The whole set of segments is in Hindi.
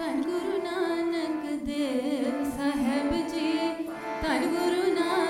गुरु नानक देव साहेब जी धन गुरु नानक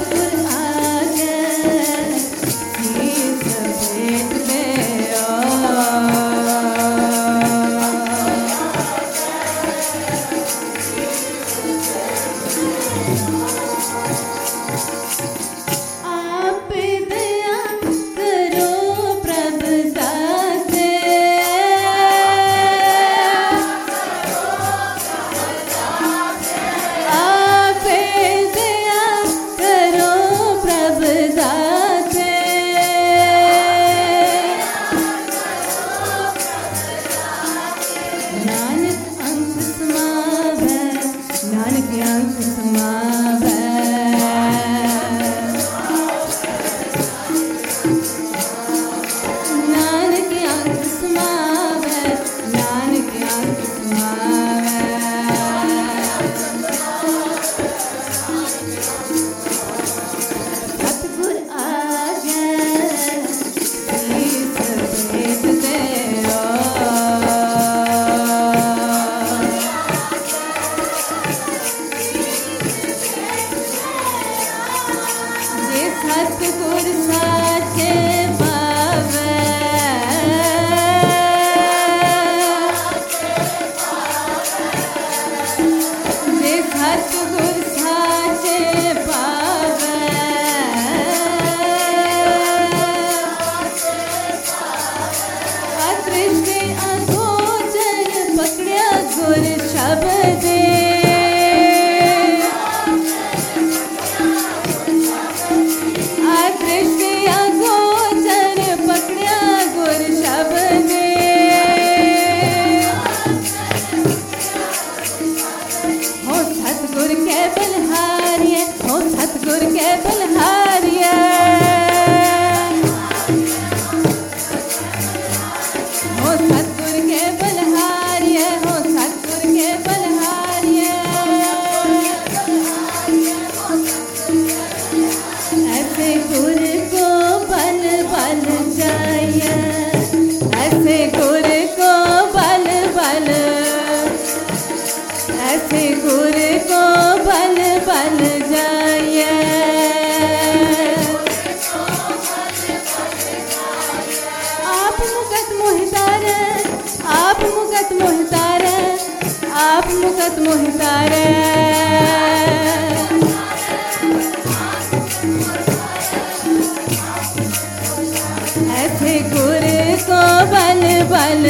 Yes. सतगुर के बलहारिए हो सतगुर मुकत मोहतार आप मुकत मोहतार आप मुकत मोहतार। ऐसे गुरे को बल बल